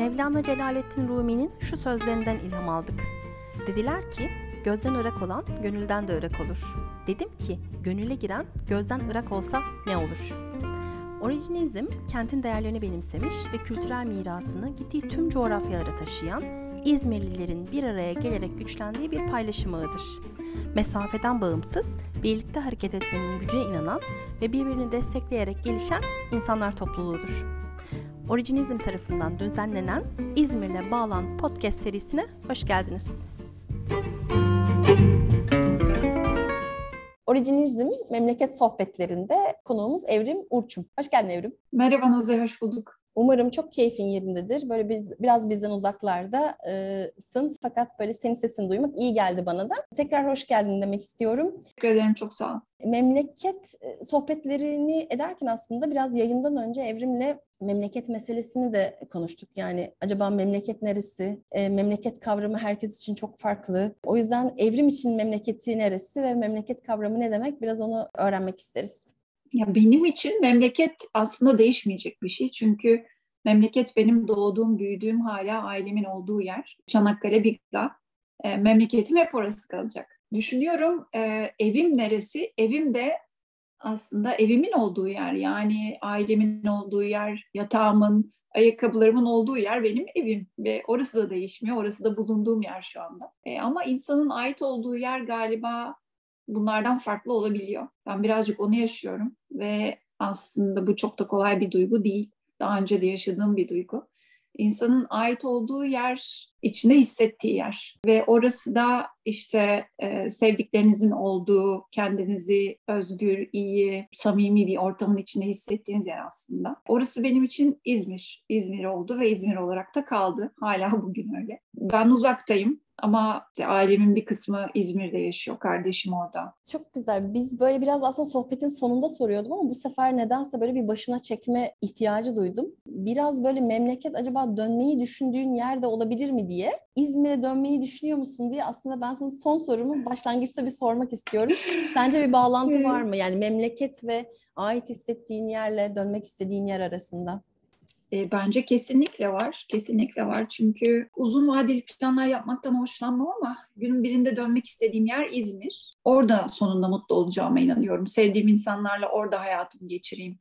Mevlana Celaleddin Rumi'nin şu sözlerinden ilham aldık. Dediler ki, gözden ırak olan gönülden de ırak olur. Dedim ki, gönüle giren gözden ırak olsa ne olur? Orijinizm, kentin değerlerini benimsemiş ve kültürel mirasını gittiği tüm coğrafyalara taşıyan, İzmirlilerin bir araya gelerek güçlendiği bir paylaşım ağıdır. Mesafeden bağımsız, birlikte hareket etmenin gücüne inanan ve birbirini destekleyerek gelişen insanlar topluluğudur. Orijinizm tarafından düzenlenen İzmir'le Bağlan podcast serisine hoş geldiniz. Orijinizm memleket sohbetlerinde konuğumuz Evrim Urçum. Hoş geldin Evrim. Merhaba Nazlı, hoş bulduk. Umarım çok keyfin yerindedir. Böyle biz, biraz bizden uzaklardasın fakat böyle senin sesini duymak iyi geldi bana da. Tekrar hoş geldin demek istiyorum. Teşekkür ederim, çok sağ ol. Memleket e, sohbetlerini ederken aslında biraz yayından önce Evrim'le memleket meselesini de konuştuk. Yani acaba memleket neresi? E, memleket kavramı herkes için çok farklı. O yüzden Evrim için memleketi neresi ve memleket kavramı ne demek? Biraz onu öğrenmek isteriz. Ya benim için memleket aslında değişmeyecek bir şey. Çünkü memleket benim doğduğum, büyüdüğüm hala ailemin olduğu yer. Çanakkale, Bigla. E, memleketim hep orası kalacak. Düşünüyorum e, evim neresi? Evim de aslında evimin olduğu yer. Yani ailemin olduğu yer, yatağımın, ayakkabılarımın olduğu yer benim evim ve orası da değişmiyor. Orası da bulunduğum yer şu anda. E, ama insanın ait olduğu yer galiba bunlardan farklı olabiliyor. Ben birazcık onu yaşıyorum ve aslında bu çok da kolay bir duygu değil. Daha önce de yaşadığım bir duygu. İnsanın ait olduğu yer, içine hissettiği yer ve orası da işte e, sevdiklerinizin olduğu, kendinizi özgür, iyi, samimi bir ortamın içinde hissettiğiniz yer aslında. Orası benim için İzmir. İzmir oldu ve İzmir olarak da kaldı. Hala bugün öyle. Ben uzaktayım ama işte ailemin bir kısmı İzmir'de yaşıyor, kardeşim orada. Çok güzel. Biz böyle biraz aslında sohbetin sonunda soruyordum ama bu sefer nedense böyle bir başına çekme ihtiyacı duydum. Biraz böyle memleket acaba dönmeyi düşündüğün yerde olabilir mi diye. İzmir'e dönmeyi düşünüyor musun diye aslında ben sana son sorumu başlangıçta bir sormak istiyorum. Sence bir bağlantı var mı? Yani memleket ve ait hissettiğin yerle dönmek istediğin yer arasında. E, bence kesinlikle var. Kesinlikle var. Çünkü uzun vadeli planlar yapmaktan hoşlanmam ama günün birinde dönmek istediğim yer İzmir. Orada sonunda mutlu olacağıma inanıyorum. Sevdiğim insanlarla orada hayatımı geçireyim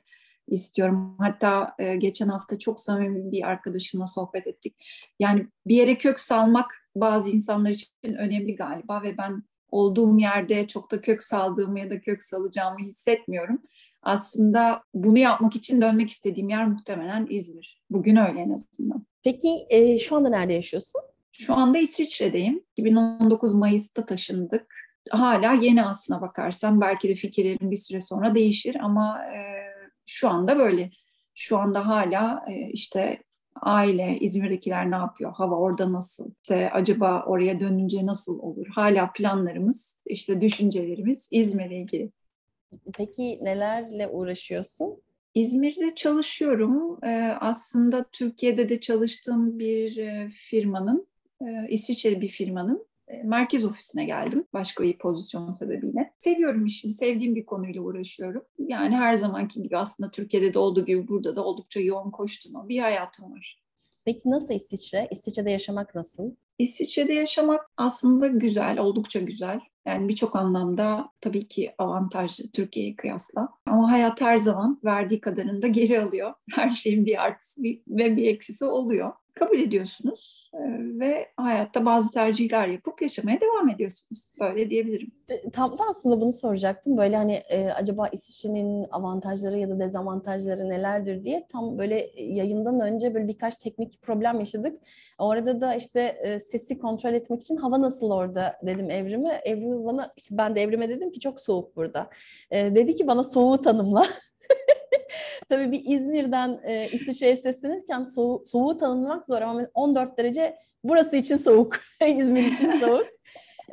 istiyorum. Hatta e, geçen hafta çok samimi bir arkadaşımla sohbet ettik. Yani bir yere kök salmak bazı insanlar için önemli galiba ve ben olduğum yerde çok da kök saldığımı ya da kök salacağımı hissetmiyorum aslında bunu yapmak için dönmek istediğim yer muhtemelen İzmir. Bugün öyle en azından. Peki e, şu anda nerede yaşıyorsun? Şu anda İsviçre'deyim. 2019 Mayıs'ta taşındık. Hala yeni aslına bakarsam belki de fikirlerim bir süre sonra değişir ama e, şu anda böyle. Şu anda hala e, işte aile, İzmir'dekiler ne yapıyor, hava orada nasıl, işte acaba oraya dönünce nasıl olur? Hala planlarımız, işte düşüncelerimiz İzmir'e ilgili. Peki nelerle uğraşıyorsun? İzmir'de çalışıyorum. Ee, aslında Türkiye'de de çalıştığım bir e, firmanın, e, İsviçreli bir firmanın merkez ofisine geldim başka bir pozisyon sebebiyle. Seviyorum işimi, sevdiğim bir konuyla uğraşıyorum. Yani her zamanki gibi aslında Türkiye'de de olduğu gibi burada da oldukça yoğun koşturma bir hayatım var. Peki nasıl İsviçre? İsviçre'de yaşamak nasıl? İsviçre'de yaşamak aslında güzel, oldukça güzel. Yani birçok anlamda tabii ki avantajlı Türkiye'ye kıyasla. Ama hayat her zaman verdiği kadarını da geri alıyor. Her şeyin bir artısı ve bir eksisi oluyor. Kabul ediyorsunuz ve hayatta bazı tercihler yapıp yaşamaya devam ediyorsunuz. Böyle diyebilirim. Tam da aslında bunu soracaktım. Böyle hani e, acaba İsviçre'nin avantajları ya da dezavantajları nelerdir diye tam böyle yayından önce böyle birkaç teknik problem yaşadık. Orada da işte e, sesi kontrol etmek için hava nasıl orada dedim Evrim'e. Evrim bana işte ben de Evrim'e dedim ki çok soğuk burada. E, dedi ki bana soğuğu tanımla. Tabii bir İzmir'den e, İsviçre'ye seslenirken soğu, soğuğu tanımlamak zor ama 14 derece burası için soğuk, İzmir için soğuk.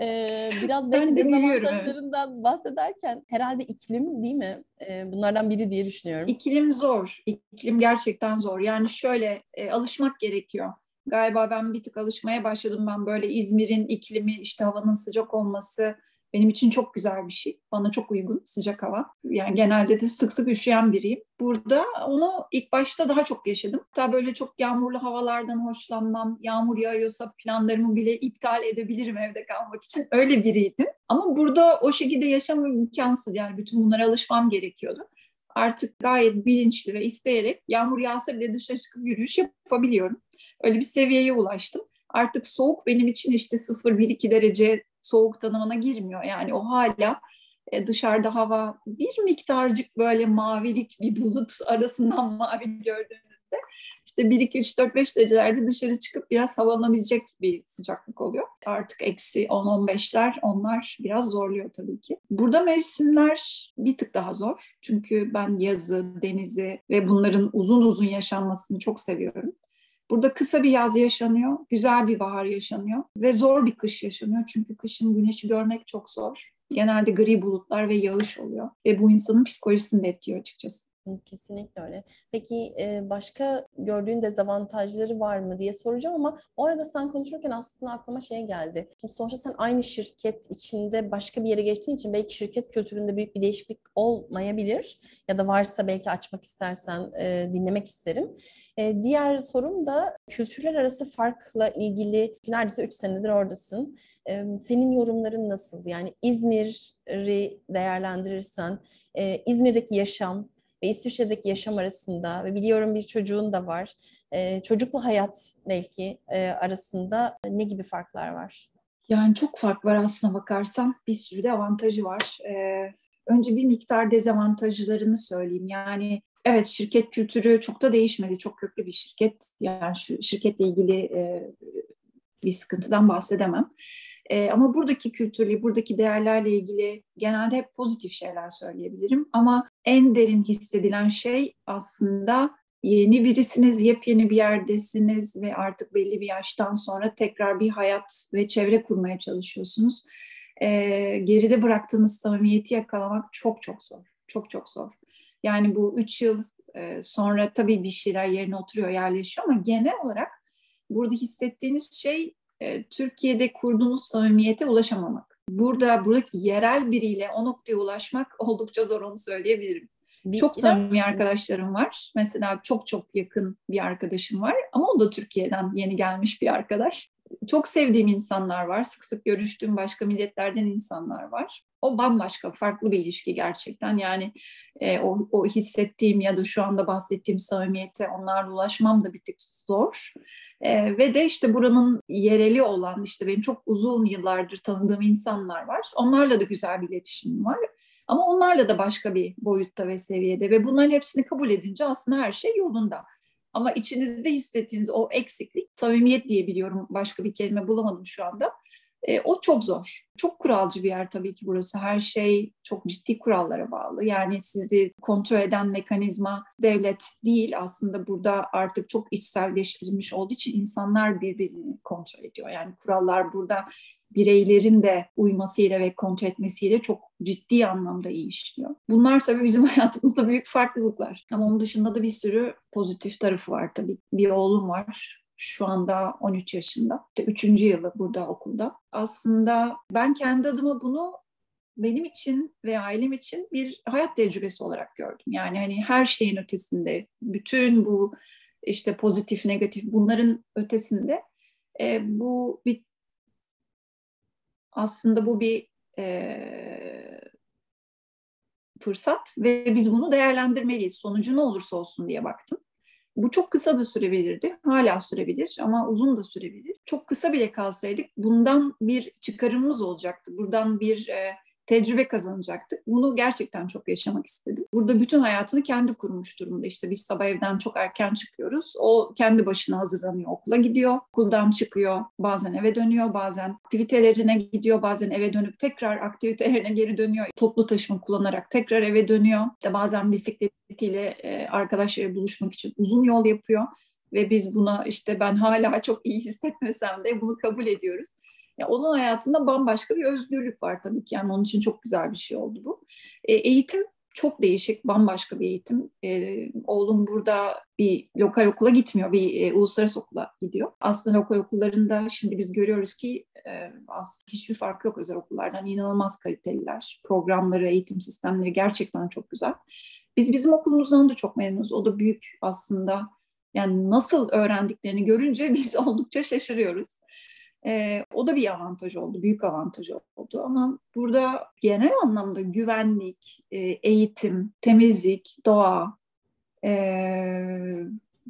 Ee, biraz belki dezavantajlarından evet. bahsederken herhalde iklim değil mi? Ee, bunlardan biri diye düşünüyorum. İklim zor. İklim gerçekten zor. Yani şöyle e, alışmak gerekiyor. Galiba ben bir tık alışmaya başladım. Ben böyle İzmir'in iklimi, işte havanın sıcak olması, benim için çok güzel bir şey. Bana çok uygun sıcak hava. Yani genelde de sık sık üşüyen biriyim. Burada onu ilk başta daha çok yaşadım. Hatta böyle çok yağmurlu havalardan hoşlanmam. Yağmur yağıyorsa planlarımı bile iptal edebilirim evde kalmak için. Öyle biriydim. Ama burada o şekilde yaşamam imkansız. Yani bütün bunlara alışmam gerekiyordu artık gayet bilinçli ve isteyerek yağmur yağsa bile dışarı çıkıp yürüyüş yapabiliyorum. Öyle bir seviyeye ulaştım. Artık soğuk benim için işte 0-1-2 derece soğuk tanımına girmiyor. Yani o hala e, dışarıda hava bir miktarcık böyle mavilik bir bulut arasından mavi gördüğünüzde işte 1, 2, 3, 4, 5 derecelerde dışarı çıkıp biraz havalanabilecek bir sıcaklık oluyor. Artık eksi 10-15'ler onlar biraz zorluyor tabii ki. Burada mevsimler bir tık daha zor. Çünkü ben yazı, denizi ve bunların uzun uzun yaşanmasını çok seviyorum. Burada kısa bir yaz yaşanıyor, güzel bir bahar yaşanıyor ve zor bir kış yaşanıyor. Çünkü kışın güneşi görmek çok zor. Genelde gri bulutlar ve yağış oluyor ve bu insanın psikolojisini de etkiliyor açıkçası. Kesinlikle öyle. Peki başka gördüğün dezavantajları var mı diye soracağım ama orada sen konuşurken aslında aklıma şey geldi. Şimdi sonuçta sen aynı şirket içinde başka bir yere geçtiğin için belki şirket kültüründe büyük bir değişiklik olmayabilir ya da varsa belki açmak istersen dinlemek isterim. Diğer sorum da kültürler arası farkla ilgili neredeyse 3 senedir oradasın. Senin yorumların nasıl? Yani İzmir'i değerlendirirsen, İzmir'deki yaşam, ve İsviçre'deki yaşam arasında ve biliyorum bir çocuğun da var. E, çocuklu hayat belki e, arasında ne gibi farklar var? Yani çok fark var aslına bakarsan. Bir sürü de avantajı var. Ee, önce bir miktar dezavantajlarını söyleyeyim. Yani evet şirket kültürü çok da değişmedi. Çok köklü bir şirket. Yani şu şirketle ilgili e, bir sıkıntıdan bahsedemem. E, ama buradaki kültürle, buradaki değerlerle ilgili genelde hep pozitif şeyler söyleyebilirim. Ama en derin hissedilen şey aslında yeni birisiniz, yepyeni bir yerdesiniz ve artık belli bir yaştan sonra tekrar bir hayat ve çevre kurmaya çalışıyorsunuz. E, geride bıraktığınız samimiyeti yakalamak çok çok zor. Çok çok zor. Yani bu üç yıl e, sonra tabii bir şeyler yerine oturuyor, yerleşiyor ama genel olarak burada hissettiğiniz şey e, Türkiye'de kurduğunuz samimiyete ulaşamamak. Burada buradaki yerel biriyle o noktaya ulaşmak oldukça zor onu söyleyebilirim. Bir, çok samimi arkadaşlarım var. Mesela çok çok yakın bir arkadaşım var ama o da Türkiye'den yeni gelmiş bir arkadaş. Çok sevdiğim insanlar var. Sık sık görüştüğüm başka milletlerden insanlar var. O bambaşka, farklı bir ilişki gerçekten. Yani e, o, o hissettiğim ya da şu anda bahsettiğim samimiyete onlarla ulaşmam da bir tık zor. E, ve de işte buranın yereli olan işte benim çok uzun yıllardır tanıdığım insanlar var. Onlarla da güzel bir iletişimim var. Ama onlarla da başka bir boyutta ve seviyede ve bunların hepsini kabul edince aslında her şey yolunda. Ama içinizde hissettiğiniz o eksiklik, samimiyet diyebiliyorum başka bir kelime bulamadım şu anda. E, o çok zor. Çok kuralcı bir yer tabii ki burası. Her şey çok ciddi kurallara bağlı. Yani sizi kontrol eden mekanizma devlet değil. Aslında burada artık çok içselleştirilmiş olduğu için insanlar birbirini kontrol ediyor. Yani kurallar burada bireylerin de uymasıyla ve kontrol etmesiyle çok ciddi anlamda iyi işliyor. Bunlar tabii bizim hayatımızda büyük farklılıklar. Ama onun dışında da bir sürü pozitif tarafı var tabii. Bir oğlum var şu anda 13 yaşında. Üçüncü yılı burada okulda. Aslında ben kendi adıma bunu benim için ve ailem için bir hayat tecrübesi olarak gördüm. Yani hani her şeyin ötesinde, bütün bu işte pozitif, negatif bunların ötesinde e, bu bir aslında bu bir e, fırsat ve biz bunu değerlendirmeliyiz. Sonucu ne olursa olsun diye baktım. Bu çok kısa da sürebilirdi. Hala sürebilir ama uzun da sürebilir. Çok kısa bile kalsaydık bundan bir çıkarımımız olacaktı. Buradan bir e, tecrübe kazanacaktık. Bunu gerçekten çok yaşamak istedim. Burada bütün hayatını kendi kurmuş durumda. İşte biz sabah evden çok erken çıkıyoruz. O kendi başına hazırlanıyor, okula gidiyor. Okuldan çıkıyor, bazen eve dönüyor, bazen aktivitelerine gidiyor, bazen eve dönüp tekrar aktivitelerine geri dönüyor. Toplu taşıma kullanarak tekrar eve dönüyor. İşte bazen bisikletiyle e, arkadaşlarıyla buluşmak için uzun yol yapıyor ve biz buna işte ben hala çok iyi hissetmesem de bunu kabul ediyoruz. Ya onun hayatında bambaşka bir özgürlük var tabii ki. Yani onun için çok güzel bir şey oldu bu. E, eğitim çok değişik, bambaşka bir eğitim. E, oğlum burada bir lokal okula gitmiyor, bir e, uluslararası okula gidiyor. Aslında lokal okullarında şimdi biz görüyoruz ki e, aslında hiçbir fark yok özel okullardan. İnanılmaz kaliteliler. Programları, eğitim sistemleri gerçekten çok güzel. Biz bizim okulumuzdan da çok memnunuz. O da büyük aslında. Yani nasıl öğrendiklerini görünce biz oldukça şaşırıyoruz. E, o da bir avantaj oldu, büyük avantaj oldu. Ama burada genel anlamda güvenlik, e, eğitim, temizlik, doğa, e,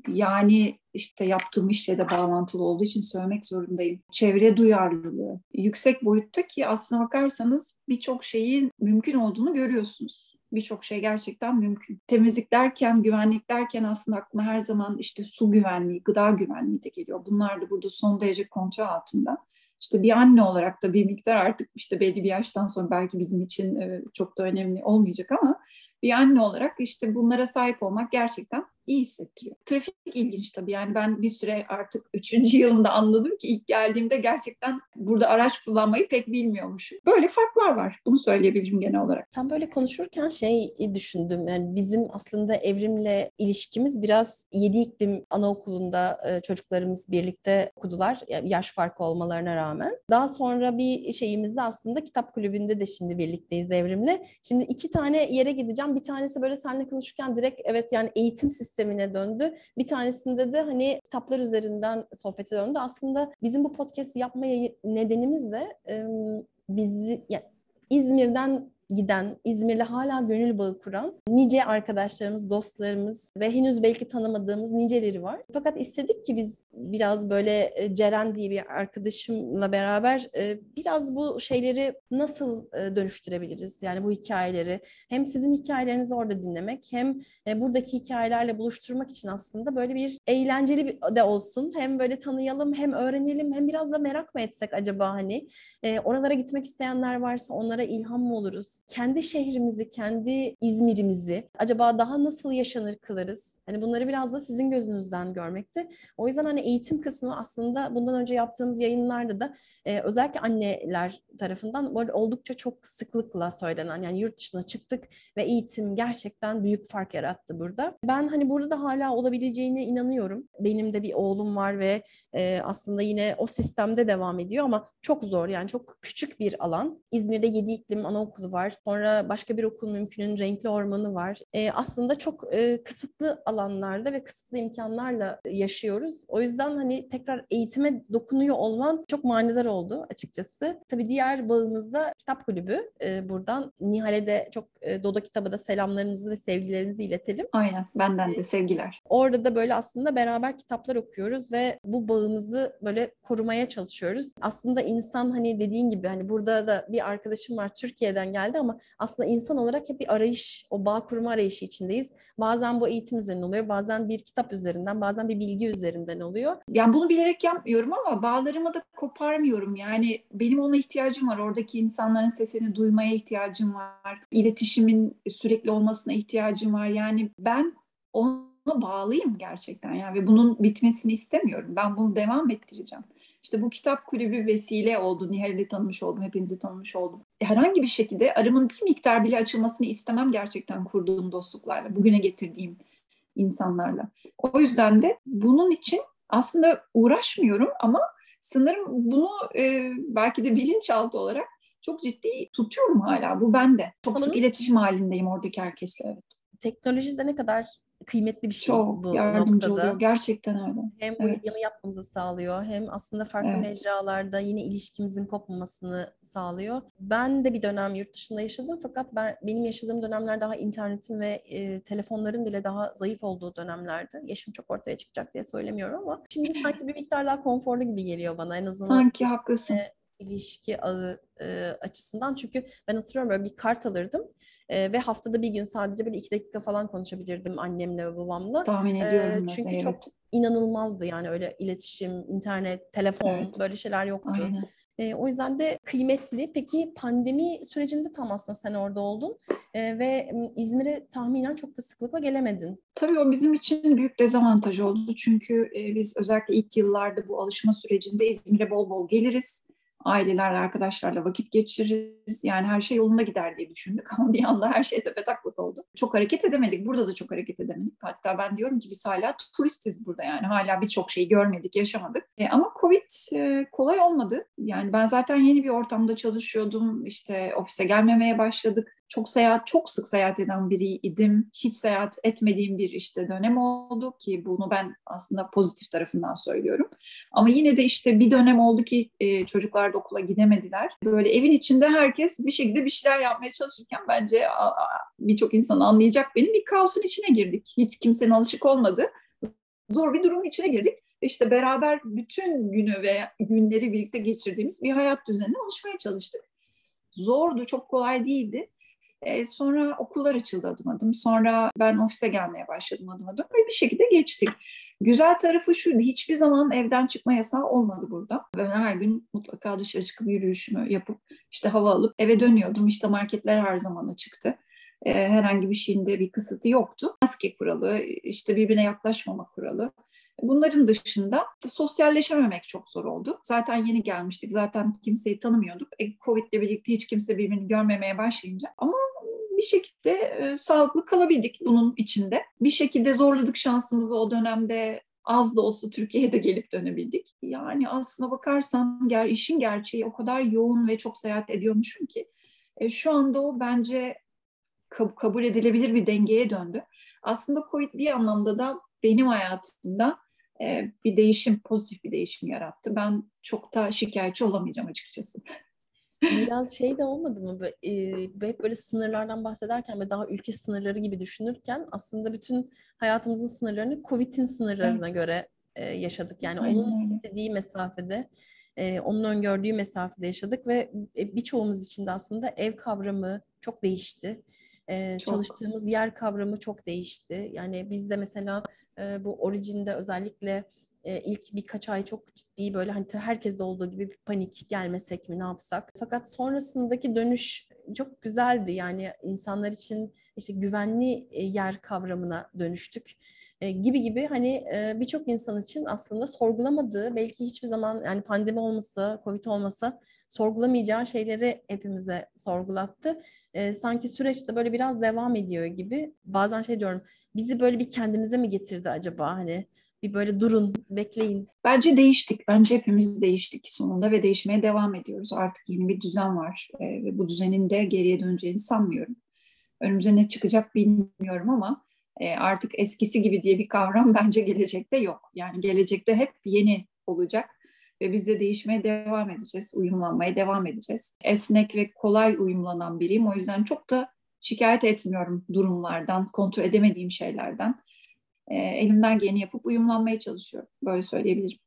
yani işte yaptığım işle de bağlantılı olduğu için söylemek zorundayım. Çevre duyarlılığı yüksek boyutta ki aslına bakarsanız birçok şeyin mümkün olduğunu görüyorsunuz. Birçok şey gerçekten mümkün. Temizlik derken, güvenlik derken aslında aklıma her zaman işte su güvenliği, gıda güvenliği de geliyor. Bunlar da burada son derece kontrol altında. İşte bir anne olarak da bir miktar artık işte belli bir yaştan sonra belki bizim için çok da önemli olmayacak ama bir anne olarak işte bunlara sahip olmak gerçekten iyi hissettiriyor. Trafik ilginç tabii yani ben bir süre artık üçüncü yılında anladım ki ilk geldiğimde gerçekten burada araç kullanmayı pek bilmiyormuşum. Böyle farklar var. Bunu söyleyebilirim genel olarak. Sen böyle konuşurken şey düşündüm yani bizim aslında evrimle ilişkimiz biraz yedi iklim anaokulunda e, çocuklarımız birlikte okudular yaş farkı olmalarına rağmen. Daha sonra bir şeyimizde aslında kitap kulübünde de şimdi birlikteyiz evrimle. Şimdi iki tane yere gideceğim. Bir tanesi böyle seninle konuşurken direkt evet yani eğitim sistemi sistemine döndü. Bir tanesinde de hani kitaplar üzerinden sohbete döndü. Aslında bizim bu podcast yapmaya nedenimiz de bizi yani İzmir'den giden, İzmir'le hala gönül bağı kuran nice arkadaşlarımız, dostlarımız ve henüz belki tanımadığımız niceleri var. Fakat istedik ki biz biraz böyle e, Ceren diye bir arkadaşımla beraber e, biraz bu şeyleri nasıl e, dönüştürebiliriz? Yani bu hikayeleri hem sizin hikayelerinizi orada dinlemek hem buradaki hikayelerle buluşturmak için aslında böyle bir eğlenceli de olsun. Hem böyle tanıyalım hem öğrenelim hem biraz da merak mı etsek acaba hani oralara gitmek isteyenler varsa onlara ilham mı oluruz? Kendi şehrimizi, kendi İzmir'imizi acaba daha nasıl yaşanır kılarız? Hani bunları biraz da sizin gözünüzden görmekti. O yüzden hani eğitim kısmı aslında bundan önce yaptığımız yayınlarda da e, özellikle anneler tarafından böyle oldukça çok sıklıkla söylenen yani yurt dışına çıktık ve eğitim gerçekten büyük fark yarattı burada. Ben hani burada da hala olabileceğine inanıyorum. Benim de bir oğlum var ve e, aslında yine o sistemde devam ediyor ama çok zor yani çok küçük bir alan. İzmir'de yedi iklim anaokulu var. Sonra başka bir okul mümkünün renkli ormanı var. E, aslında çok e, kısıtlı alanlarda ve kısıtlı imkanlarla yaşıyoruz. O yüzden hani tekrar eğitime dokunuyor olman çok manidar oldu açıkçası. Tabii diğer bağımızda kitap kulübü. E, buradan Nihal'e de çok e, Dodo kitabı da selamlarımızı ve sevgilerimizi iletelim. Aynen benden de sevgiler. Orada da böyle aslında beraber kitaplar okuyoruz ve bu bağımızı böyle korumaya çalışıyoruz. Aslında insan hani dediğin gibi hani burada da bir arkadaşım var Türkiye'den geldi ama aslında insan olarak hep bir arayış, o bağ kurma arayışı içindeyiz. Bazen bu eğitim üzerinden oluyor, bazen bir kitap üzerinden, bazen bir bilgi üzerinden oluyor. Yani bunu bilerek yapmıyorum ama bağlarımı da koparmıyorum. Yani benim ona ihtiyacım var. Oradaki insanların sesini duymaya ihtiyacım var. İletişimin sürekli olmasına ihtiyacım var. Yani ben ona bağlıyım gerçekten yani ve bunun bitmesini istemiyorum. Ben bunu devam ettireceğim. İşte bu kitap kulübü vesile oldu. Nihal'i tanımış oldum, hepinizi tanımış oldum. Herhangi bir şekilde aramın bir miktar bile açılmasını istemem gerçekten kurduğum dostluklarla, bugüne getirdiğim insanlarla. O yüzden de bunun için aslında uğraşmıyorum ama sanırım bunu e, belki de bilinçaltı olarak çok ciddi tutuyorum hala. Bu bende. Çok sık iletişim halindeyim oradaki herkesle. Evet. Teknolojide ne kadar kıymetli bir şey Çok bu yardımcı noktada. oluyor. Gerçekten öyle. Hem bu Evet. yanı yapmamızı sağlıyor hem aslında farklı Evet. mecralarda yine ilişkimizin kopmamasını sağlıyor. Ben de bir dönem yurt dışında yaşadım fakat ben benim yaşadığım dönemler daha internetin ve e, telefonların bile daha zayıf olduğu dönemlerdi. Yaşım çok ortaya çıkacak diye söylemiyorum ama şimdi sanki bir miktar daha konforlu gibi geliyor bana en azından Sanki haklısın. ilişki ağı e, açısından. Çünkü ben hatırlıyorum böyle bir kart alırdım e, ve haftada bir gün sadece böyle iki dakika falan konuşabilirdim annemle ve babamla. Tahmin E, ediyorum. çünkü mesela, çok evet. inanılmazdı yani öyle iletişim, internet, telefon Evet. böyle şeyler yoktu. Aynen. E, o yüzden de kıymetli. Peki pandemi sürecinde tam aslında sen orada oldun E, ve İzmir'e tahminen çok da sıklıkla gelemedin. Tabii o bizim için büyük dezavantaj oldu. Çünkü e, biz özellikle ilk yıllarda bu alışma sürecinde İzmir'e bol bol geliriz. Ailelerle, arkadaşlarla vakit geçiririz. Yani her şey yolunda gider diye düşündük ama bir anda her şey tepe taklak oldu. Çok hareket edemedik. Burada da çok hareket edemedik. Hatta ben diyorum ki biz hala turistiz burada yani. Hala birçok şeyi görmedik, yaşamadık. E, ama Covid e, kolay olmadı. Yani ben zaten yeni bir ortamda çalışıyordum. İşte ofise gelmemeye başladık çok seyahat, çok sık seyahat eden biriydim. Hiç seyahat etmediğim bir işte dönem oldu ki bunu ben aslında pozitif tarafından söylüyorum. Ama yine de işte bir dönem oldu ki e, çocuklar da okula gidemediler. Böyle evin içinde herkes bir şekilde bir şeyler yapmaya çalışırken bence birçok insan anlayacak benim bir kaosun içine girdik. Hiç kimsenin alışık olmadı. Zor bir durumun içine girdik. İşte beraber bütün günü ve günleri birlikte geçirdiğimiz bir hayat düzenine alışmaya çalıştık. Zordu, çok kolay değildi. E, sonra okullar açıldı adım adım. Sonra ben ofise gelmeye başladım adım adım ve bir şekilde geçtik. Güzel tarafı şu, hiçbir zaman evden çıkma yasağı olmadı burada. Ben her gün mutlaka dışarı çıkıp yürüyüşümü yapıp işte hava alıp eve dönüyordum. İşte marketler her zaman açıktı. E, herhangi bir şeyinde bir kısıtı yoktu. Maske kuralı, işte birbirine yaklaşmama kuralı. Bunların dışında sosyalleşememek çok zor oldu. Zaten yeni gelmiştik. Zaten kimseyi tanımıyorduk. E, Covid ile birlikte hiç kimse birbirini görmemeye başlayınca. Ama bir şekilde e, sağlıklı kalabildik bunun içinde. Bir şekilde zorladık şansımızı o dönemde az da olsa Türkiye'ye de gelip dönebildik. Yani aslına bakarsan ger işin gerçeği o kadar yoğun ve çok seyahat ediyormuşum ki e, şu anda o bence kab kabul edilebilir bir dengeye döndü. Aslında Covid bir anlamda da benim hayatımda e, bir değişim, pozitif bir değişim yarattı. Ben çok da şikayetçi olamayacağım açıkçası. Biraz şey de olmadı mı? Böyle, hep böyle sınırlardan bahsederken ve daha ülke sınırları gibi düşünürken aslında bütün hayatımızın sınırlarını Covid'in sınırlarına evet. göre yaşadık. Yani Aynen. onun istediği mesafede, onun öngördüğü mesafede yaşadık ve birçoğumuz için de aslında ev kavramı çok değişti. Çok. Çalıştığımız yer kavramı çok değişti. Yani bizde mesela bu orijinde özellikle e, ilk birkaç ay çok ciddi böyle hani herkeste olduğu gibi bir panik gelmesek mi ne yapsak. Fakat sonrasındaki dönüş çok güzeldi. Yani insanlar için işte güvenli e, yer kavramına dönüştük e, gibi gibi hani e, birçok insan için aslında sorgulamadığı belki hiçbir zaman yani pandemi olmasa, covid olmasa sorgulamayacağı şeyleri hepimize sorgulattı. E, sanki süreçte böyle biraz devam ediyor gibi. Bazen şey diyorum bizi böyle bir kendimize mi getirdi acaba hani bir böyle durun, bekleyin. Bence değiştik. Bence hepimiz değiştik sonunda ve değişmeye devam ediyoruz. Artık yeni bir düzen var e, ve bu düzenin de geriye döneceğini sanmıyorum. Önümüze ne çıkacak bilmiyorum ama e, artık eskisi gibi diye bir kavram bence gelecekte yok. Yani gelecekte hep yeni olacak ve biz de değişmeye devam edeceğiz, uyumlanmaya devam edeceğiz. Esnek ve kolay uyumlanan biriyim. O yüzden çok da şikayet etmiyorum durumlardan, kontrol edemediğim şeylerden e, elimden geleni yapıp uyumlanmaya çalışıyorum. Böyle söyleyebilirim.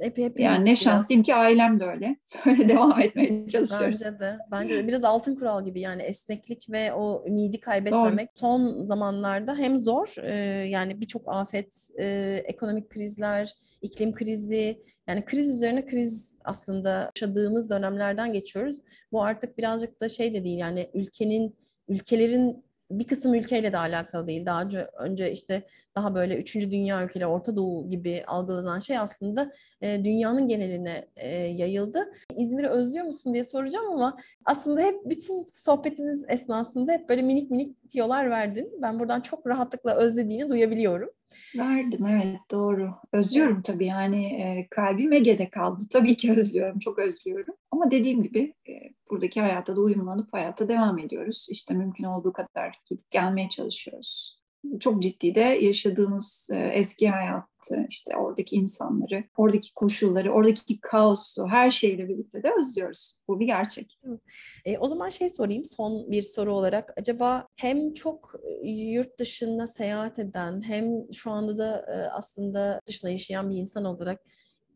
Hep, hep yani ne şanslıyım ki ailem de öyle. Böyle devam etmeye çalışıyoruz. Bence de. Bence de biraz altın kural gibi yani esneklik ve o ümidi kaybetmemek. Doğru. Son zamanlarda hem zor e, yani birçok afet, e, ekonomik krizler, iklim krizi yani kriz üzerine kriz aslında yaşadığımız dönemlerden geçiyoruz. Bu artık birazcık da şey de değil yani ülkenin ülkelerin bir kısım ülkeyle de alakalı değil. Daha önce, önce işte daha böyle üçüncü dünya ülkeleri, Orta Doğu gibi algılanan şey aslında e, dünyanın geneline e, yayıldı. İzmir'i özlüyor musun diye soracağım ama aslında hep bütün sohbetimiz esnasında hep böyle minik minik tiyolar verdin. Ben buradan çok rahatlıkla özlediğini duyabiliyorum. Verdim evet doğru. Özlüyorum tabii yani e, kalbim Ege'de kaldı. Tabii ki özlüyorum, çok özlüyorum. Ama dediğim gibi e, buradaki hayata da uyumlanıp hayata devam ediyoruz. İşte mümkün olduğu kadar gidip gelmeye çalışıyoruz çok ciddi de yaşadığımız e, eski hayatı, işte oradaki insanları, oradaki koşulları, oradaki kaosu, her şeyle birlikte de özlüyoruz. Bu bir gerçek. E, o zaman şey sorayım son bir soru olarak. Acaba hem çok e, yurt dışında seyahat eden hem şu anda da e, aslında dışında yaşayan bir insan olarak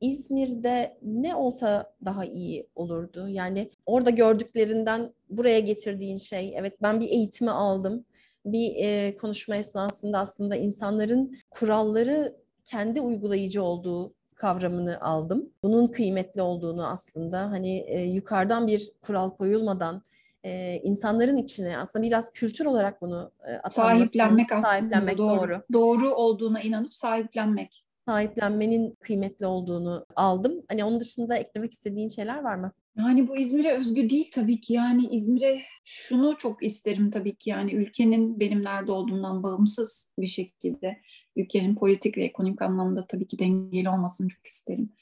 İzmir'de ne olsa daha iyi olurdu? Yani orada gördüklerinden buraya getirdiğin şey, evet ben bir eğitimi aldım bir e, konuşma esnasında aslında insanların kuralları kendi uygulayıcı olduğu kavramını aldım. Bunun kıymetli olduğunu aslında hani e, yukarıdan bir kural koyulmadan e, insanların içine aslında biraz kültür olarak bunu e, sahiplenmek aslında sahiplenmek doğru. doğru. Doğru olduğuna inanıp sahiplenmek. Sahiplenmenin kıymetli olduğunu aldım. Hani onun dışında eklemek istediğin şeyler var mı? Yani bu İzmir'e özgü değil tabii ki. Yani İzmir'e şunu çok isterim tabii ki. Yani ülkenin benim nerede olduğumdan bağımsız bir şekilde ülkenin politik ve ekonomik anlamda tabii ki dengeli olmasını çok isterim.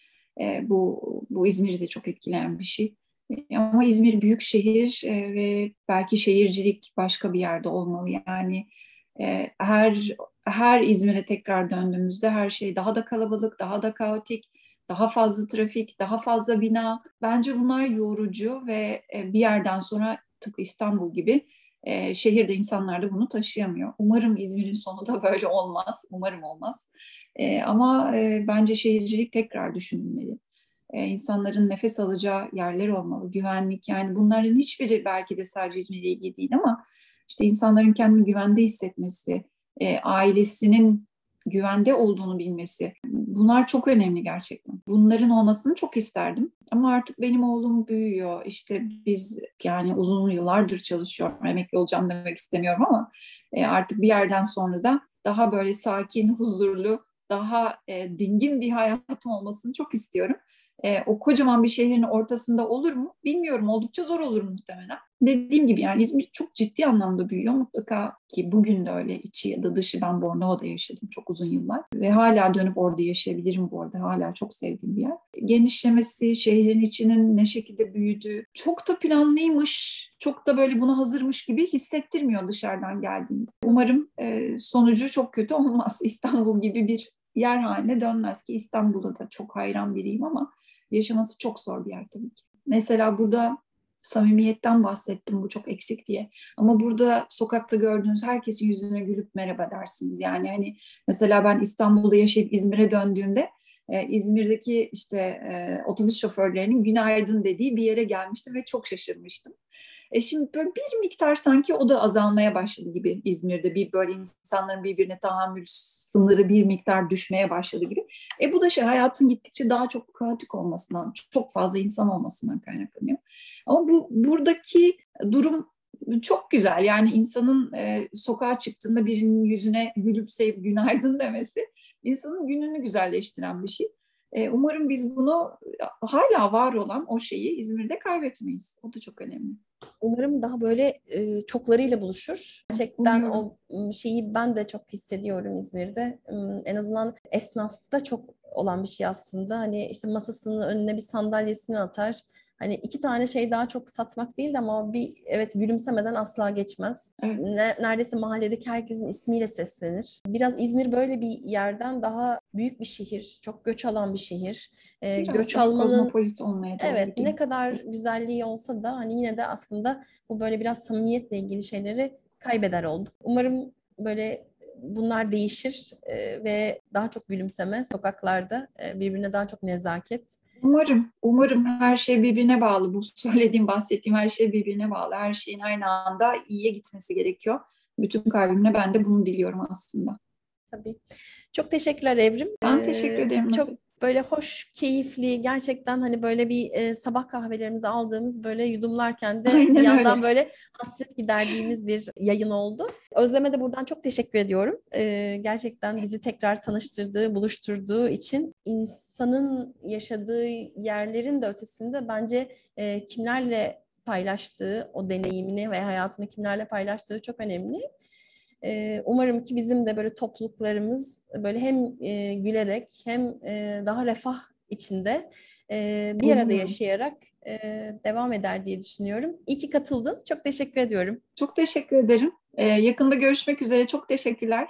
E, bu bu İzmir'i de çok etkileyen bir şey. E, ama İzmir büyük şehir e, ve belki şehircilik başka bir yerde olmalı. Yani her her İzmir'e tekrar döndüğümüzde her şey daha da kalabalık, daha da kaotik, daha fazla trafik, daha fazla bina. Bence bunlar yorucu ve e, bir yerden sonra tıpkı İstanbul gibi e, şehirde insanlar da bunu taşıyamıyor. Umarım İzmir'in sonu da böyle olmaz. Umarım olmaz. E, ama bence şehircilik tekrar düşünülmeli. E, insanların nefes alacağı yerler olmalı. Güvenlik yani bunların hiçbiri belki de sadece İzmir'le ilgili değil ama işte insanların kendini güvende hissetmesi, e, ailesinin güvende olduğunu bilmesi. Bunlar çok önemli gerçekten. Bunların olmasını çok isterdim. Ama artık benim oğlum büyüyor. İşte biz yani uzun yıllardır çalışıyorum. Emekli olacağım demek istemiyorum ama e, artık bir yerden sonra da daha böyle sakin, huzurlu, daha e, dingin bir hayatım olmasını çok istiyorum. E, o kocaman bir şehrin ortasında olur mu? Bilmiyorum. Oldukça zor olur muhtemelen. Dediğim gibi yani İzmir çok ciddi anlamda büyüyor. Mutlaka ki bugün de öyle içi ya da dışı ben Bornova'da yaşadım çok uzun yıllar. Ve hala dönüp orada yaşayabilirim bu arada. Hala çok sevdiğim bir yer. Genişlemesi, şehrin içinin ne şekilde büyüdüğü çok da planlıymış, çok da böyle buna hazırmış gibi hissettirmiyor dışarıdan geldiğinde. Umarım e, sonucu çok kötü olmaz. İstanbul gibi bir yer haline dönmez ki İstanbul'da da çok hayran biriyim ama yaşaması çok zor bir yer tabii ki. Mesela burada samimiyetten bahsettim bu çok eksik diye. Ama burada sokakta gördüğünüz herkesin yüzüne gülüp merhaba dersiniz. Yani hani mesela ben İstanbul'da yaşayıp İzmir'e döndüğümde e, İzmir'deki işte e, otobüs şoförlerinin günaydın dediği bir yere gelmiştim ve çok şaşırmıştım. E şimdi böyle bir miktar sanki o da azalmaya başladı gibi İzmir'de bir böyle insanların birbirine tahammül sınırı bir miktar düşmeye başladı gibi. E bu da şey hayatın gittikçe daha çok kaotik olmasından, çok fazla insan olmasından kaynaklanıyor. Ama bu buradaki durum çok güzel. Yani insanın e, sokağa çıktığında birinin yüzüne gülüp sevip günaydın demesi insanın gününü güzelleştiren bir şey. E, umarım biz bunu hala var olan o şeyi İzmir'de kaybetmeyiz. O da çok önemli. Umarım daha böyle e, çoklarıyla buluşur. Gerçekten Umuyorum. o şeyi ben de çok hissediyorum İzmir'de. En azından esnafta çok olan bir şey aslında. Hani işte masasının önüne bir sandalyesini atar hani iki tane şey daha çok satmak değil de ama bir evet gülümsemeden asla geçmez. Evet. Ne, neredeyse mahalledeki herkesin ismiyle seslenir. Biraz İzmir böyle bir yerden daha büyük bir şehir, çok göç alan bir şehir. Ee, göç almanın olmaya Evet, ne kadar güzelliği olsa da hani yine de aslında bu böyle biraz samimiyetle ilgili şeyleri kaybeder olduk. Umarım böyle bunlar değişir e, ve daha çok gülümseme sokaklarda, e, birbirine daha çok nezaket Umarım, umarım her şey birbirine bağlı. Bu söylediğim, bahsettiğim her şey birbirine bağlı. Her şeyin aynı anda iyiye gitmesi gerekiyor. Bütün kalbimle ben de bunu diliyorum aslında. Çok teşekkürler Evrim. Ben ee, teşekkür ederim. Çok böyle hoş, keyifli, gerçekten hani böyle bir e, sabah kahvelerimizi aldığımız böyle yudumlarken de Aynen bir yandan öyle. böyle hasret giderdiğimiz bir yayın oldu. Özleme de buradan çok teşekkür ediyorum. E, gerçekten bizi tekrar tanıştırdığı, buluşturduğu için insanın yaşadığı yerlerin de ötesinde bence e, kimlerle paylaştığı, o deneyimini ve hayatını kimlerle paylaştığı çok önemli. Umarım ki bizim de böyle topluluklarımız böyle hem gülerek hem daha refah içinde bir arada yaşayarak devam eder diye düşünüyorum. İyi ki katıldın. Çok teşekkür ediyorum. Çok teşekkür ederim. yakında görüşmek üzere. Çok teşekkürler.